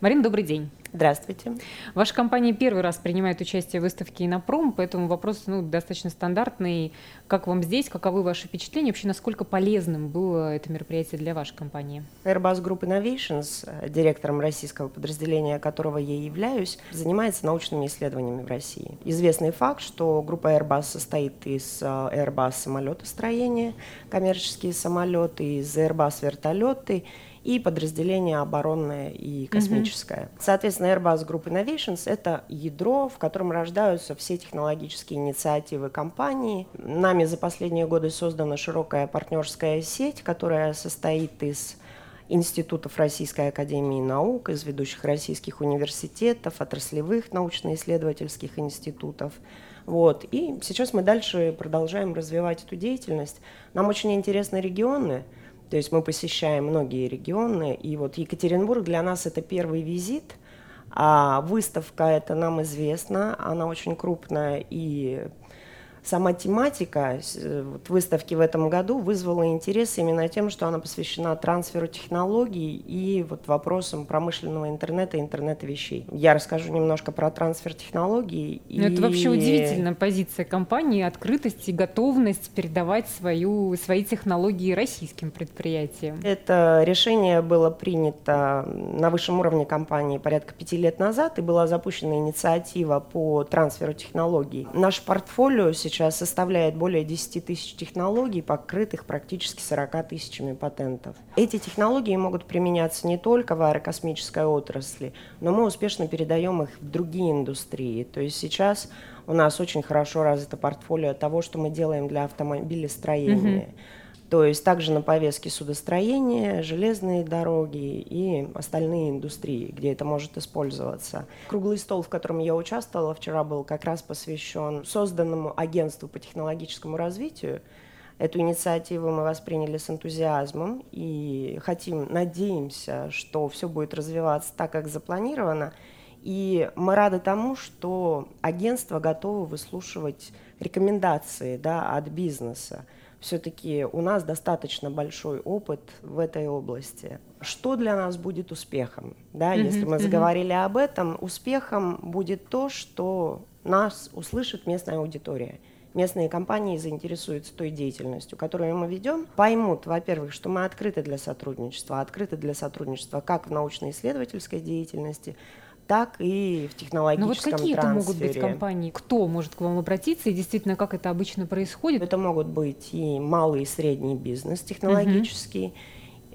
Марина, добрый день. Здравствуйте. Ваша компания первый раз принимает участие в выставке «Инопром», поэтому вопрос ну, достаточно стандартный. Как вам здесь, каковы ваши впечатления? Вообще, насколько полезным было это мероприятие для вашей компании? Airbus Group Innovations, директором российского подразделения которого я являюсь, занимается научными исследованиями в России. Известный факт, что группа Airbus состоит из э, Airbus самолетостроения, коммерческие самолеты, из Airbus вертолеты и подразделение оборонное и космическое. Mm-hmm. Соответственно, Airbus Group Innovations – это ядро, в котором рождаются все технологические инициативы компании. Нами за последние годы создана широкая партнерская сеть, которая состоит из институтов Российской Академии Наук, из ведущих российских университетов, отраслевых научно-исследовательских институтов. Вот. И сейчас мы дальше продолжаем развивать эту деятельность. Нам очень интересны регионы – то есть мы посещаем многие регионы, и вот Екатеринбург для нас это первый визит, а выставка это нам известна, она очень крупная и сама тематика э, вот, выставки в этом году вызвала интерес именно тем, что она посвящена трансферу технологий и вот вопросам промышленного интернета и интернета вещей. Я расскажу немножко про трансфер технологий. Ну, и... Это вообще удивительная позиция компании, открытость и готовность передавать свою, свои технологии российским предприятиям. Это решение было принято на высшем уровне компании порядка пяти лет назад, и была запущена инициатива по трансферу технологий. Наш портфолио сейчас сейчас составляет более 10 тысяч технологий, покрытых практически 40 тысячами патентов. Эти технологии могут применяться не только в аэрокосмической отрасли, но мы успешно передаем их в другие индустрии. То есть сейчас у нас очень хорошо развито портфолио того, что мы делаем для автомобилестроения. Mm-hmm то есть также на повестке судостроения, железные дороги и остальные индустрии, где это может использоваться. Круглый стол, в котором я участвовала вчера, был как раз посвящен созданному агентству по технологическому развитию. Эту инициативу мы восприняли с энтузиазмом и хотим, надеемся, что все будет развиваться так, как запланировано. И мы рады тому, что агентство готово выслушивать рекомендации да, от бизнеса все-таки у нас достаточно большой опыт в этой области. Что для нас будет успехом? Да, mm-hmm, если мы mm-hmm. заговорили об этом, успехом будет то, что нас услышит местная аудитория. Местные компании заинтересуются той деятельностью, которую мы ведем, поймут, во-первых, что мы открыты для сотрудничества, открыты для сотрудничества как в научно-исследовательской деятельности, так и в технологическом Ну вот какие это могут быть компании? Кто может к вам обратиться и действительно как это обычно происходит? Это могут быть и малый и средний бизнес технологический, угу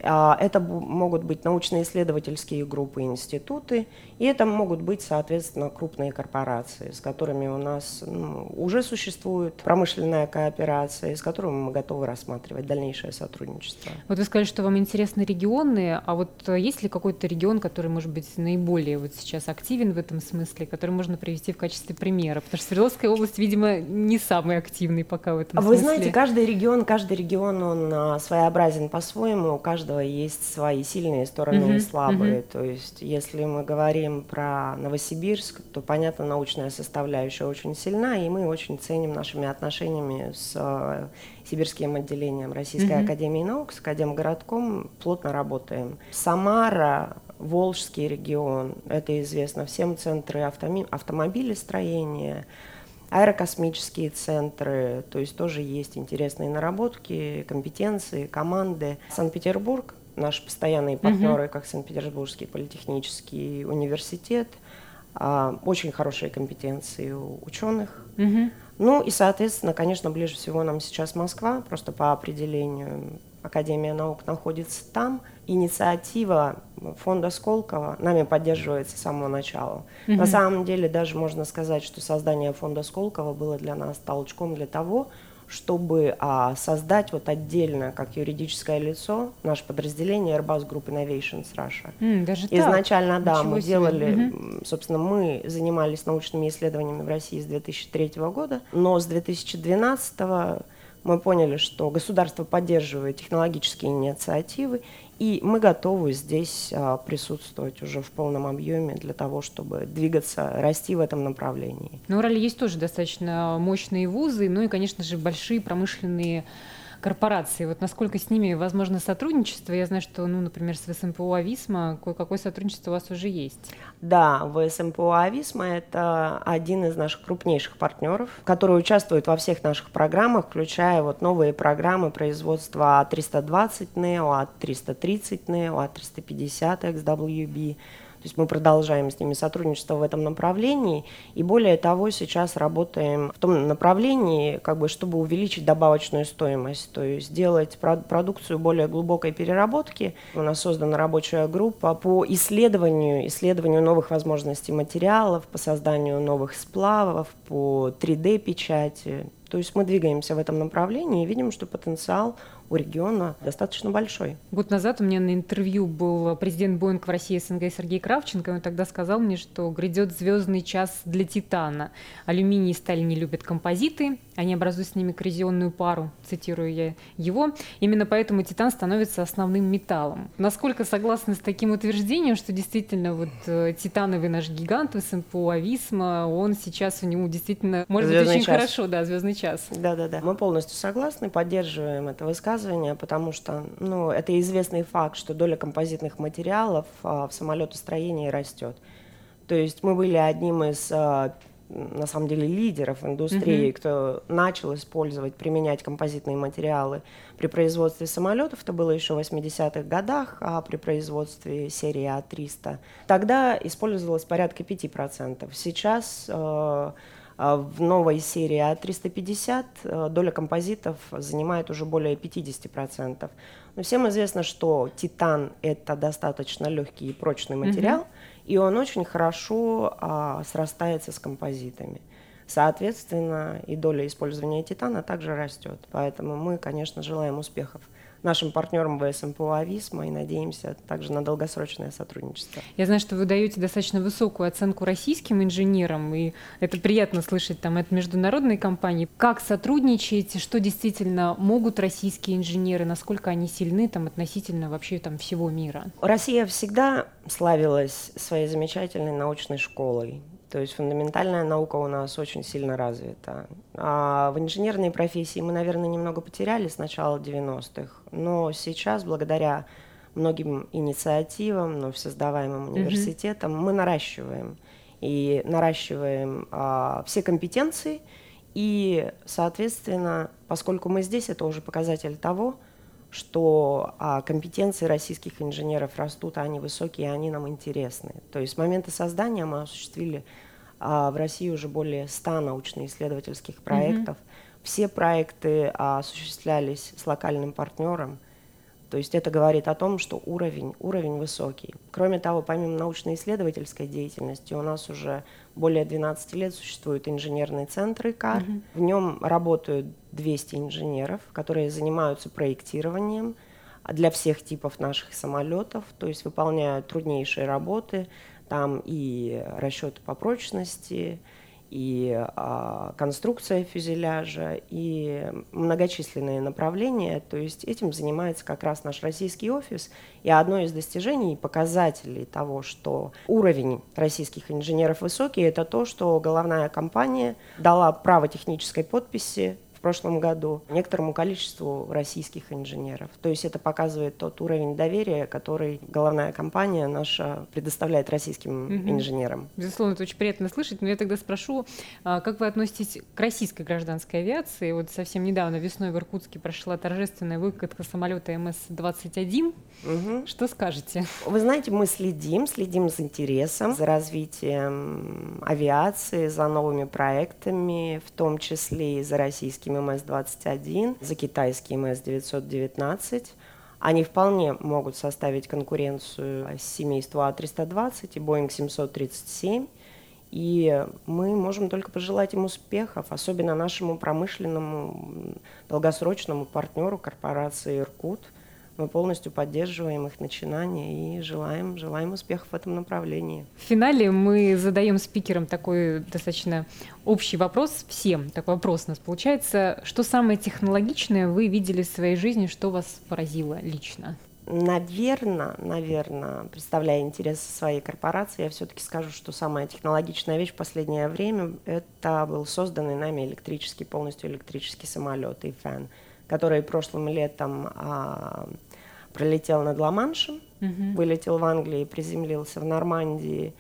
это могут быть научно-исследовательские группы, институты, и это могут быть, соответственно, крупные корпорации, с которыми у нас ну, уже существует промышленная кооперация, с которыми мы готовы рассматривать дальнейшее сотрудничество. Вот вы сказали, что вам интересны регионы, а вот э, есть ли какой-то регион, который, может быть, наиболее вот сейчас активен в этом смысле, который можно привести в качестве примера? Потому что Свердловская область, видимо, не самый активный пока в этом Вы смысле. Вы знаете, каждый регион, каждый регион, он а, своеобразен по-своему, каждый каждого есть свои сильные стороны mm-hmm. и слабые. Mm-hmm. То есть, если мы говорим про Новосибирск, то, понятно, научная составляющая очень сильна, и мы очень ценим нашими отношениями с э, сибирским отделением Российской mm-hmm. Академии Наук, с Академгородком, плотно работаем. Самара, Волжский регион, это известно всем, центры автоми- автомобилестроения, аэрокосмические центры, то есть тоже есть интересные наработки, компетенции, команды. Санкт-Петербург, наши постоянные партнеры, угу. как Санкт-Петербургский политехнический университет, а, очень хорошие компетенции у ученых. Угу. Ну и, соответственно, конечно, ближе всего нам сейчас Москва, просто по определению Академия наук находится там. Инициатива фонда Сколково нами поддерживается с самого начала. Mm-hmm. На самом деле даже можно сказать, что создание фонда Сколково было для нас толчком для того, чтобы а, создать вот отдельно, как юридическое лицо, наше подразделение Airbus Group Innovations Russia. Mm, даже Изначально, так? да, Ничего мы себе. делали, mm-hmm. собственно, мы занимались научными исследованиями в России с 2003 года, но с 2012 мы поняли, что государство поддерживает технологические инициативы, и мы готовы здесь а, присутствовать уже в полном объеме для того, чтобы двигаться, расти в этом направлении. На Урале есть тоже достаточно мощные вузы, ну и, конечно же, большие промышленные корпораций. Вот насколько с ними возможно сотрудничество? Я знаю, что, ну, например, с ВСМПО «Ависма» кое-какое сотрудничество у вас уже есть. Да, ВСМПО «Ависма» — это один из наших крупнейших партнеров, который участвует во всех наших программах, включая вот новые программы производства А320 NEO, А330 NEO, А350 XWB — то есть мы продолжаем с ними сотрудничество в этом направлении. И более того, сейчас работаем в том направлении, как бы, чтобы увеличить добавочную стоимость, то есть сделать продукцию более глубокой переработки. У нас создана рабочая группа по исследованию, исследованию новых возможностей материалов, по созданию новых сплавов, по 3D-печати. То есть мы двигаемся в этом направлении и видим, что потенциал у региона достаточно большой. Год назад у меня на интервью был президент Боинг в России СНГ Сергей Кравченко, он тогда сказал мне, что грядет звездный час для Титана. Алюминий и сталь не любят композиты, они образуют с ними коррозионную пару, цитирую я его. Именно поэтому Титан становится основным металлом. Насколько согласны с таким утверждением, что действительно вот э, титановый наш гигант СМПО Ависма, он сейчас у него действительно может звездный быть очень час. хорошо, да, звездный час. Да-да-да. Мы полностью согласны, поддерживаем это высказывание высказывания, потому что ну, это известный факт, что доля композитных материалов а, в самолетостроении растет. То есть мы были одним из а, на самом деле лидеров индустрии, mm-hmm. кто начал использовать, применять композитные материалы при производстве самолетов. Это было еще в 80-х годах, а при производстве серии А300 тогда использовалось порядка 5%. Сейчас э, в новой серии А350 э, доля композитов занимает уже более 50%. Но всем известно, что титан – это достаточно легкий и прочный материал, mm-hmm. и он очень хорошо а, срастается с композитами. Соответственно, и доля использования титана также растет. Поэтому мы, конечно, желаем успехов нашим партнерам ВСМПО «Ависма» и надеемся также на долгосрочное сотрудничество. Я знаю, что вы даете достаточно высокую оценку российским инженерам, и это приятно слышать там от международной компании. Как сотрудничаете, что действительно могут российские инженеры, насколько они сильны там относительно вообще там всего мира? Россия всегда славилась своей замечательной научной школой. То есть фундаментальная наука у нас очень сильно развита. А в инженерной профессии мы, наверное, немного потеряли с начала 90-х, но сейчас, благодаря многим инициативам, вновь создаваемым университетам, mm-hmm. мы наращиваем. И наращиваем а, все компетенции, и, соответственно, поскольку мы здесь, это уже показатель того, что а, компетенции российских инженеров растут, а они высокие, и они нам интересны. То есть с момента создания мы осуществили а, в России уже более 100 научно-исследовательских проектов. Mm-hmm. Все проекты а, осуществлялись с локальным партнером. То есть это говорит о том, что уровень, уровень высокий. Кроме того, помимо научно-исследовательской деятельности, у нас уже более 12 лет существует инженерный центр ИКАР. Mm-hmm. В нем работают 200 инженеров, которые занимаются проектированием для всех типов наших самолетов, то есть выполняют труднейшие работы, там и расчеты по прочности, и а, конструкция фюзеляжа, и многочисленные направления. То есть этим занимается как раз наш российский офис. И одно из достижений и показателей того, что уровень российских инженеров высокий, это то, что головная компания дала право технической подписи в прошлом году некоторому количеству российских инженеров. То есть это показывает тот уровень доверия, который головная компания наша предоставляет российским угу. инженерам. Безусловно, это очень приятно слышать, но я тогда спрошу, а, как вы относитесь к российской гражданской авиации? Вот совсем недавно весной в Иркутске прошла торжественная выкатка самолета МС-21. Угу. Что скажете? Вы знаете, мы следим, следим с интересом за развитием авиации, за новыми проектами, в том числе и за российскими российским МС-21, за китайским МС-919. Они вполне могут составить конкуренцию семейству А320 и Boeing 737. И мы можем только пожелать им успехов, особенно нашему промышленному долгосрочному партнеру корпорации «Иркут», мы полностью поддерживаем их начинания и желаем, желаем успехов в этом направлении. В финале мы задаем спикерам такой достаточно общий вопрос всем. Такой вопрос у нас получается. Что самое технологичное вы видели в своей жизни, что вас поразило лично? Наверное, наверное, представляя интересы своей корпорации, я все-таки скажу, что самая технологичная вещь в последнее время – это был созданный нами электрический, полностью электрический самолет, и фэн который прошлым летом а, пролетел над Ла-Маншем, угу. вылетел в Англию и приземлился в Нормандии.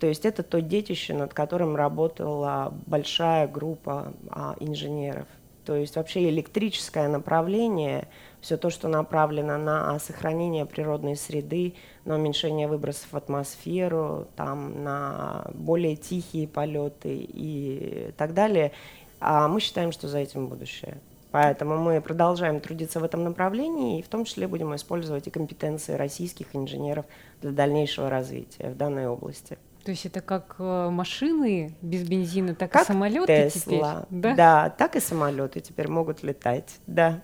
То есть это то детище, над которым работала большая группа а, инженеров. То есть вообще электрическое направление, все то, что направлено на сохранение природной среды, на уменьшение выбросов в атмосферу, там, на более тихие полеты и так далее, а мы считаем, что за этим будущее. Поэтому мы продолжаем трудиться в этом направлении и в том числе будем использовать и компетенции российских инженеров для дальнейшего развития в данной области. То есть это как э, машины без бензина, так как и самолеты Tesla. теперь? Да? да, так и самолеты теперь могут летать, да.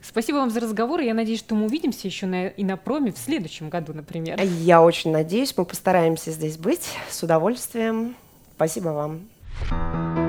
Спасибо вам за разговор. Я надеюсь, что мы увидимся еще на Инопроме в следующем году, например. Я очень надеюсь. Мы постараемся здесь быть с удовольствием. Спасибо вам.